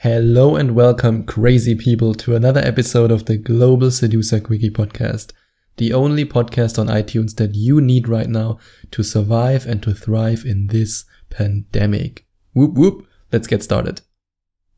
Hello and welcome, crazy people, to another episode of the Global Seducer Quickie podcast, the only podcast on iTunes that you need right now to survive and to thrive in this pandemic. Whoop whoop, let's get started.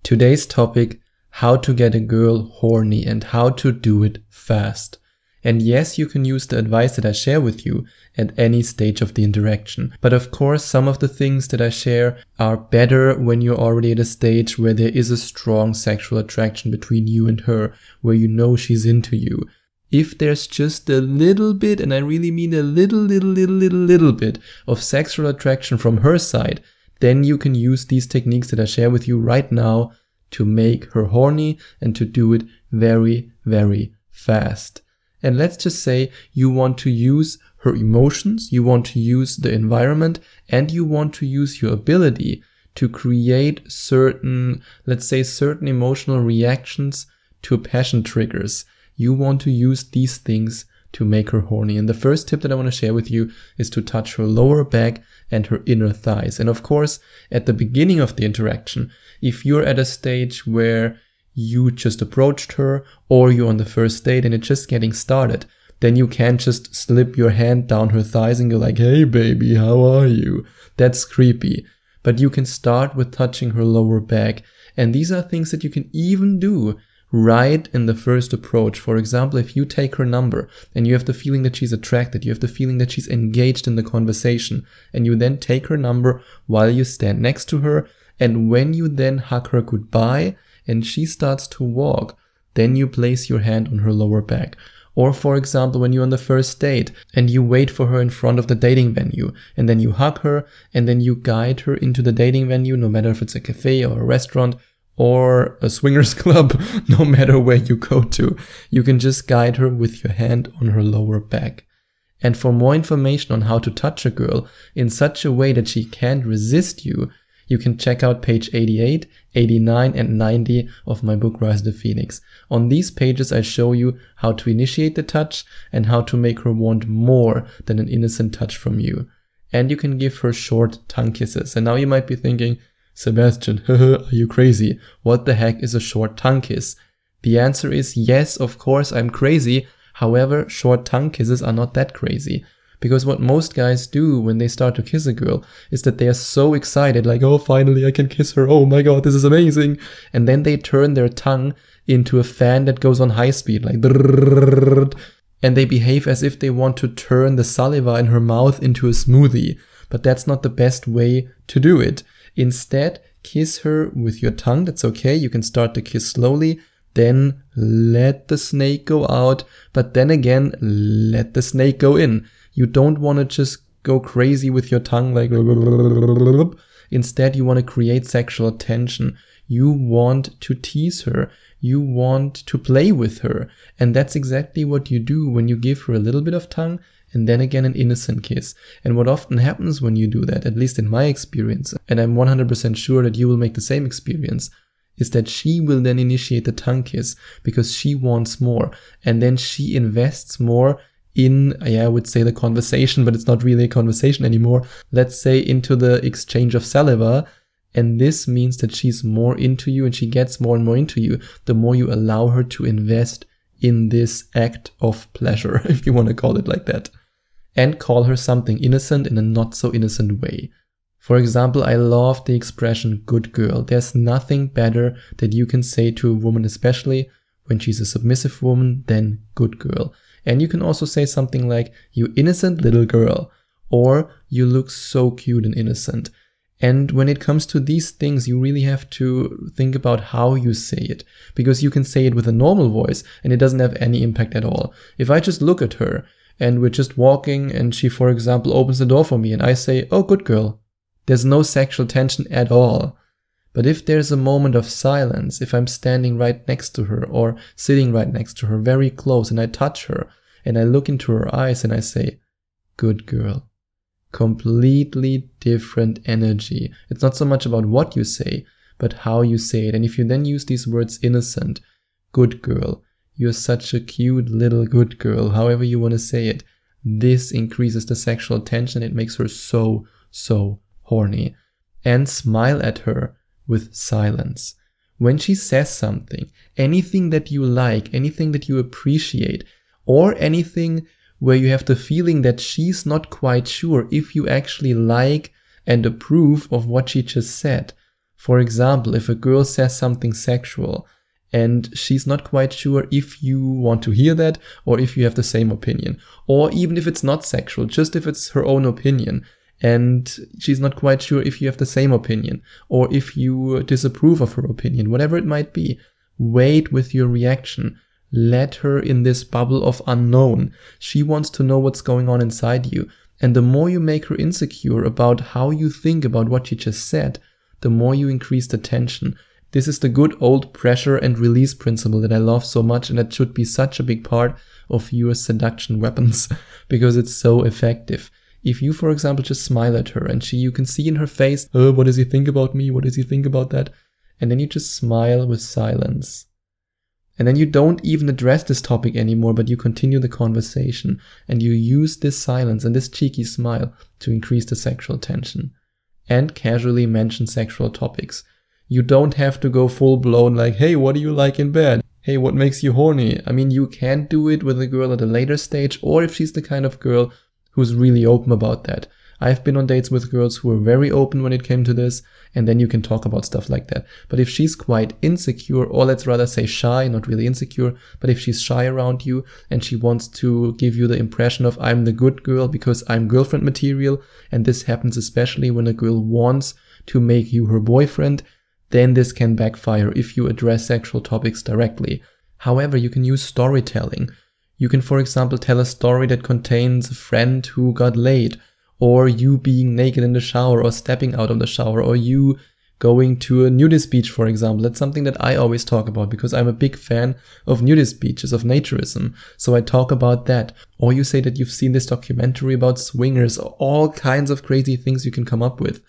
Today's topic how to get a girl horny and how to do it fast. And yes, you can use the advice that I share with you at any stage of the interaction. But of course, some of the things that I share are better when you're already at a stage where there is a strong sexual attraction between you and her, where you know she's into you. If there's just a little bit, and I really mean a little, little, little, little, little bit of sexual attraction from her side, then you can use these techniques that I share with you right now to make her horny and to do it very, very fast. And let's just say you want to use her emotions, you want to use the environment, and you want to use your ability to create certain, let's say, certain emotional reactions to passion triggers. You want to use these things to make her horny. And the first tip that I want to share with you is to touch her lower back and her inner thighs. And of course, at the beginning of the interaction, if you're at a stage where you just approached her or you're on the first date and it's just getting started, then you can't just slip your hand down her thighs and go like, hey baby, how are you? That's creepy. But you can start with touching her lower back. And these are things that you can even do right in the first approach. For example, if you take her number and you have the feeling that she's attracted, you have the feeling that she's engaged in the conversation, and you then take her number while you stand next to her, and when you then hug her goodbye, and she starts to walk, then you place your hand on her lower back. Or, for example, when you're on the first date and you wait for her in front of the dating venue, and then you hug her, and then you guide her into the dating venue, no matter if it's a cafe or a restaurant or a swingers club, no matter where you go to, you can just guide her with your hand on her lower back. And for more information on how to touch a girl in such a way that she can't resist you, you can check out page 88, 89, and 90 of my book Rise the Phoenix. On these pages, I show you how to initiate the touch and how to make her want more than an innocent touch from you. And you can give her short tongue kisses. And now you might be thinking, Sebastian, are you crazy? What the heck is a short tongue kiss? The answer is yes, of course, I'm crazy. However, short tongue kisses are not that crazy. Because what most guys do when they start to kiss a girl is that they are so excited, like, oh, finally I can kiss her. Oh my god, this is amazing. And then they turn their tongue into a fan that goes on high speed, like, and they behave as if they want to turn the saliva in her mouth into a smoothie. But that's not the best way to do it. Instead, kiss her with your tongue. That's okay. You can start to kiss slowly. Then let the snake go out. But then again, let the snake go in. You don't want to just go crazy with your tongue like instead you want to create sexual tension. You want to tease her. You want to play with her. And that's exactly what you do when you give her a little bit of tongue and then again an innocent kiss. And what often happens when you do that, at least in my experience, and I'm 100% sure that you will make the same experience, is that she will then initiate the tongue kiss because she wants more. And then she invests more in, yeah, I would say the conversation, but it's not really a conversation anymore. Let's say into the exchange of saliva. And this means that she's more into you and she gets more and more into you the more you allow her to invest in this act of pleasure, if you want to call it like that. And call her something innocent in a not so innocent way. For example, I love the expression good girl. There's nothing better that you can say to a woman, especially when she's a submissive woman, than good girl. And you can also say something like, you innocent little girl, or you look so cute and innocent. And when it comes to these things, you really have to think about how you say it, because you can say it with a normal voice and it doesn't have any impact at all. If I just look at her and we're just walking and she, for example, opens the door for me and I say, oh, good girl, there's no sexual tension at all. But if there's a moment of silence, if I'm standing right next to her or sitting right next to her very close and I touch her and I look into her eyes and I say, good girl. Completely different energy. It's not so much about what you say, but how you say it. And if you then use these words innocent, good girl, you're such a cute little good girl, however you want to say it, this increases the sexual tension. It makes her so, so horny. And smile at her with silence. when she says something, anything that you like, anything that you appreciate, or anything where you have the feeling that she's not quite sure if you actually like and approve of what she just said. For example, if a girl says something sexual and she's not quite sure if you want to hear that or if you have the same opinion, or even if it's not sexual, just if it's her own opinion, and she's not quite sure if you have the same opinion or if you disapprove of her opinion, whatever it might be. Wait with your reaction. Let her in this bubble of unknown. She wants to know what's going on inside you. And the more you make her insecure about how you think about what you just said, the more you increase the tension. This is the good old pressure and release principle that I love so much and that should be such a big part of your seduction weapons because it's so effective. If you, for example, just smile at her and she, you can see in her face, oh, what does he think about me? What does he think about that? And then you just smile with silence. And then you don't even address this topic anymore, but you continue the conversation and you use this silence and this cheeky smile to increase the sexual tension and casually mention sexual topics. You don't have to go full blown like, hey, what do you like in bed? Hey, what makes you horny? I mean, you can do it with a girl at a later stage, or if she's the kind of girl who's really open about that. I've been on dates with girls who were very open when it came to this, and then you can talk about stuff like that. But if she's quite insecure, or let's rather say shy, not really insecure, but if she's shy around you and she wants to give you the impression of I'm the good girl because I'm girlfriend material, and this happens especially when a girl wants to make you her boyfriend, then this can backfire if you address sexual topics directly. However, you can use storytelling. You can, for example, tell a story that contains a friend who got laid or you being naked in the shower or stepping out of the shower or you going to a nudist beach, for example. That's something that I always talk about because I'm a big fan of nudist beaches, of naturism. So I talk about that. Or you say that you've seen this documentary about swingers, or all kinds of crazy things you can come up with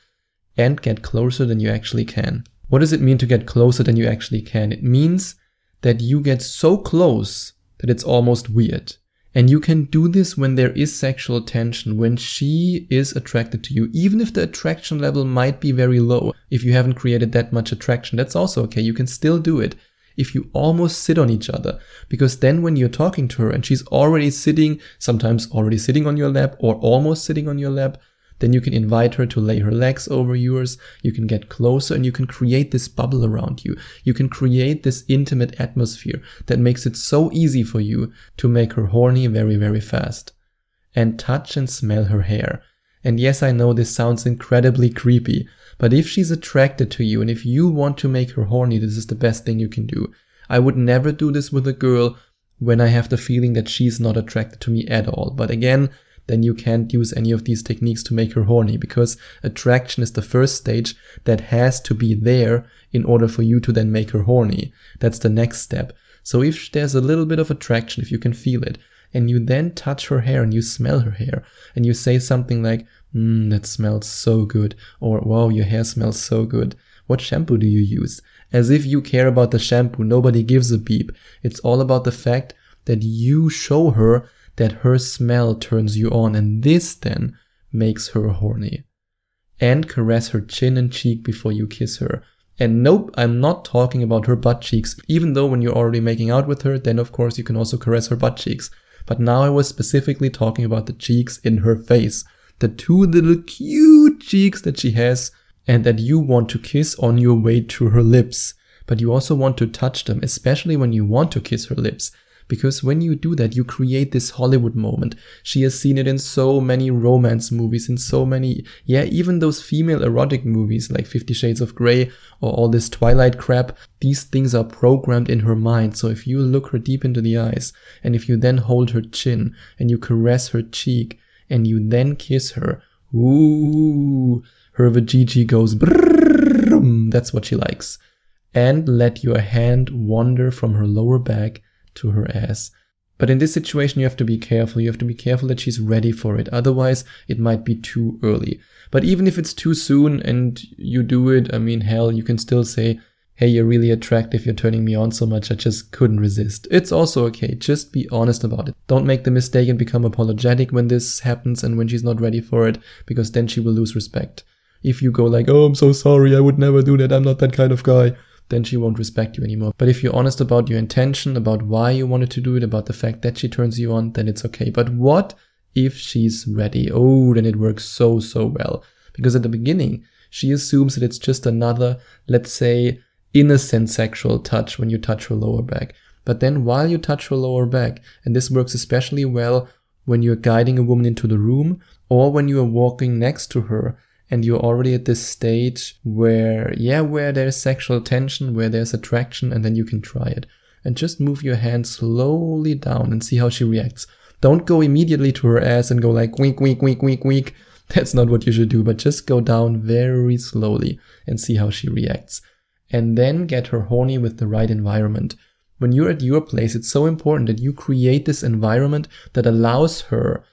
and get closer than you actually can. What does it mean to get closer than you actually can? It means that you get so close that it's almost weird. And you can do this when there is sexual tension, when she is attracted to you, even if the attraction level might be very low. If you haven't created that much attraction, that's also okay. You can still do it if you almost sit on each other. Because then when you're talking to her and she's already sitting, sometimes already sitting on your lap or almost sitting on your lap, then you can invite her to lay her legs over yours. You can get closer and you can create this bubble around you. You can create this intimate atmosphere that makes it so easy for you to make her horny very, very fast. And touch and smell her hair. And yes, I know this sounds incredibly creepy, but if she's attracted to you and if you want to make her horny, this is the best thing you can do. I would never do this with a girl when I have the feeling that she's not attracted to me at all. But again, then you can't use any of these techniques to make her horny because attraction is the first stage that has to be there in order for you to then make her horny. That's the next step. So if there's a little bit of attraction, if you can feel it, and you then touch her hair and you smell her hair and you say something like, Mmm, that smells so good, or wow, your hair smells so good. What shampoo do you use? As if you care about the shampoo, nobody gives a beep. It's all about the fact that you show her that her smell turns you on, and this then makes her horny. And caress her chin and cheek before you kiss her. And nope, I'm not talking about her butt cheeks, even though when you're already making out with her, then of course you can also caress her butt cheeks. But now I was specifically talking about the cheeks in her face. The two little cute cheeks that she has and that you want to kiss on your way to her lips. But you also want to touch them, especially when you want to kiss her lips because when you do that, you create this Hollywood moment. She has seen it in so many romance movies, in so many, yeah, even those female erotic movies like Fifty Shades of Grey or all this Twilight crap. These things are programmed in her mind. So if you look her deep into the eyes and if you then hold her chin and you caress her cheek and you then kiss her, ooh, her vajiji goes brrrr, that's what she likes. And let your hand wander from her lower back to her ass. But in this situation, you have to be careful. You have to be careful that she's ready for it. Otherwise, it might be too early. But even if it's too soon and you do it, I mean, hell, you can still say, Hey, you're really attractive. You're turning me on so much. I just couldn't resist. It's also okay. Just be honest about it. Don't make the mistake and become apologetic when this happens and when she's not ready for it, because then she will lose respect. If you go like, Oh, I'm so sorry. I would never do that. I'm not that kind of guy then she won't respect you anymore. But if you're honest about your intention, about why you wanted to do it, about the fact that she turns you on, then it's okay. But what if she's ready? Oh, then it works so, so well. Because at the beginning, she assumes that it's just another, let's say, innocent sexual touch when you touch her lower back. But then while you touch her lower back, and this works especially well when you're guiding a woman into the room or when you are walking next to her and you're already at this stage where, yeah, where there's sexual tension, where there's attraction, and then you can try it. And just move your hand slowly down and see how she reacts. Don't go immediately to her ass and go like, wink, wink, wink, wink, wink. That's not what you should do, but just go down very slowly and see how she reacts. And then get her horny with the right environment. When you're at your place, it's so important that you create this environment that allows her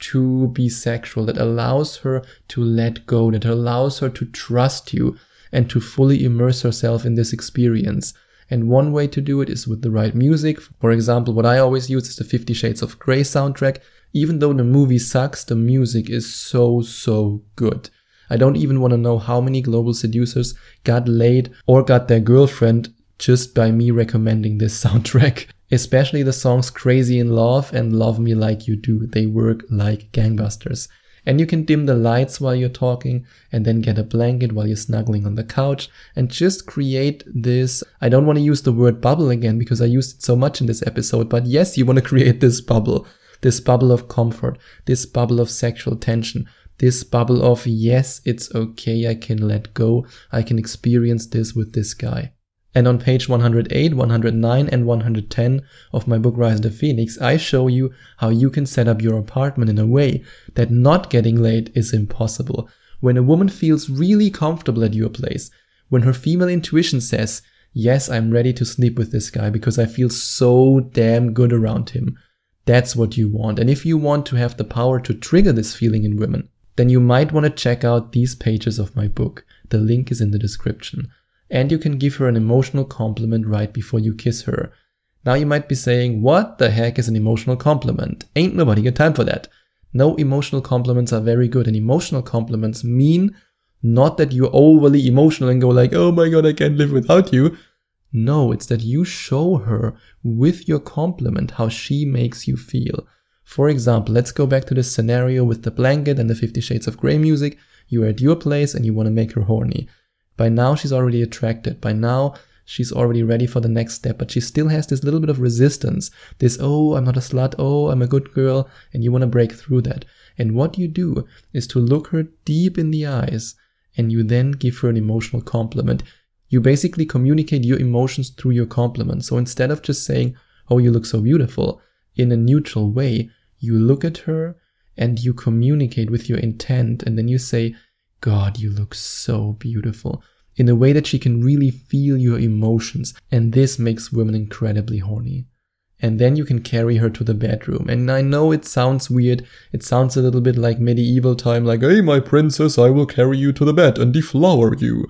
to be sexual, that allows her to let go, that allows her to trust you and to fully immerse herself in this experience. And one way to do it is with the right music. For example, what I always use is the Fifty Shades of Grey soundtrack. Even though the movie sucks, the music is so, so good. I don't even want to know how many global seducers got laid or got their girlfriend just by me recommending this soundtrack. Especially the songs Crazy in Love and Love Me Like You Do. They work like gangbusters. And you can dim the lights while you're talking and then get a blanket while you're snuggling on the couch and just create this. I don't want to use the word bubble again because I used it so much in this episode, but yes, you want to create this bubble, this bubble of comfort, this bubble of sexual tension, this bubble of yes, it's okay, I can let go, I can experience this with this guy. And on page 108, 109, and 110 of my book Rise of the Phoenix, I show you how you can set up your apartment in a way that not getting laid is impossible. When a woman feels really comfortable at your place, when her female intuition says, Yes, I'm ready to sleep with this guy because I feel so damn good around him. That's what you want. And if you want to have the power to trigger this feeling in women, then you might want to check out these pages of my book. The link is in the description and you can give her an emotional compliment right before you kiss her. Now you might be saying, what the heck is an emotional compliment? Ain't nobody got time for that. No, emotional compliments are very good, and emotional compliments mean not that you're overly emotional and go like, oh my god, I can't live without you. No, it's that you show her with your compliment how she makes you feel. For example, let's go back to this scenario with the blanket and the Fifty Shades of Grey music. You're at your place and you want to make her horny. By now, she's already attracted. By now, she's already ready for the next step, but she still has this little bit of resistance. This, oh, I'm not a slut, oh, I'm a good girl, and you want to break through that. And what you do is to look her deep in the eyes and you then give her an emotional compliment. You basically communicate your emotions through your compliment. So instead of just saying, oh, you look so beautiful, in a neutral way, you look at her and you communicate with your intent and then you say, God, you look so beautiful in a way that she can really feel your emotions. And this makes women incredibly horny. And then you can carry her to the bedroom. And I know it sounds weird. It sounds a little bit like medieval time, like, hey, my princess, I will carry you to the bed and deflower you.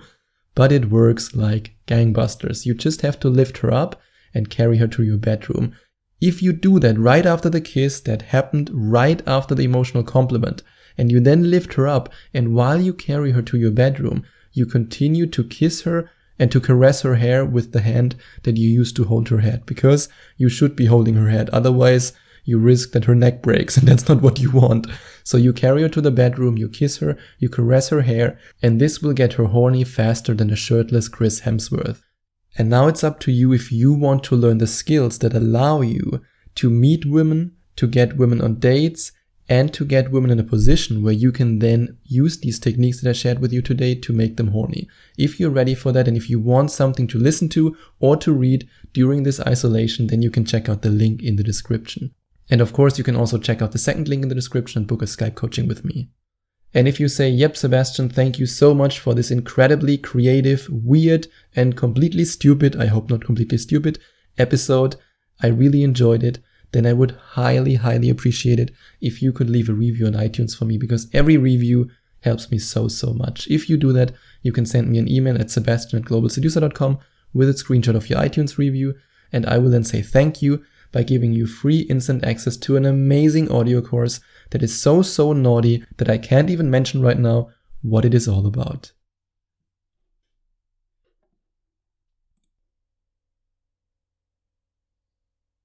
But it works like gangbusters. You just have to lift her up and carry her to your bedroom. If you do that right after the kiss that happened right after the emotional compliment, and you then lift her up, and while you carry her to your bedroom, you continue to kiss her and to caress her hair with the hand that you used to hold her head, because you should be holding her head, otherwise you risk that her neck breaks, and that's not what you want. So you carry her to the bedroom, you kiss her, you caress her hair, and this will get her horny faster than a shirtless Chris Hemsworth. And now it's up to you if you want to learn the skills that allow you to meet women, to get women on dates, and to get women in a position where you can then use these techniques that I shared with you today to make them horny. If you're ready for that and if you want something to listen to or to read during this isolation, then you can check out the link in the description. And of course, you can also check out the second link in the description and book a Skype coaching with me. And if you say, Yep, Sebastian, thank you so much for this incredibly creative, weird, and completely stupid, I hope not completely stupid, episode, I really enjoyed it then I would highly, highly appreciate it if you could leave a review on iTunes for me because every review helps me so, so much. If you do that, you can send me an email at sebastian at globalseducer.com with a screenshot of your iTunes review, and I will then say thank you by giving you free instant access to an amazing audio course that is so, so naughty that I can't even mention right now what it is all about.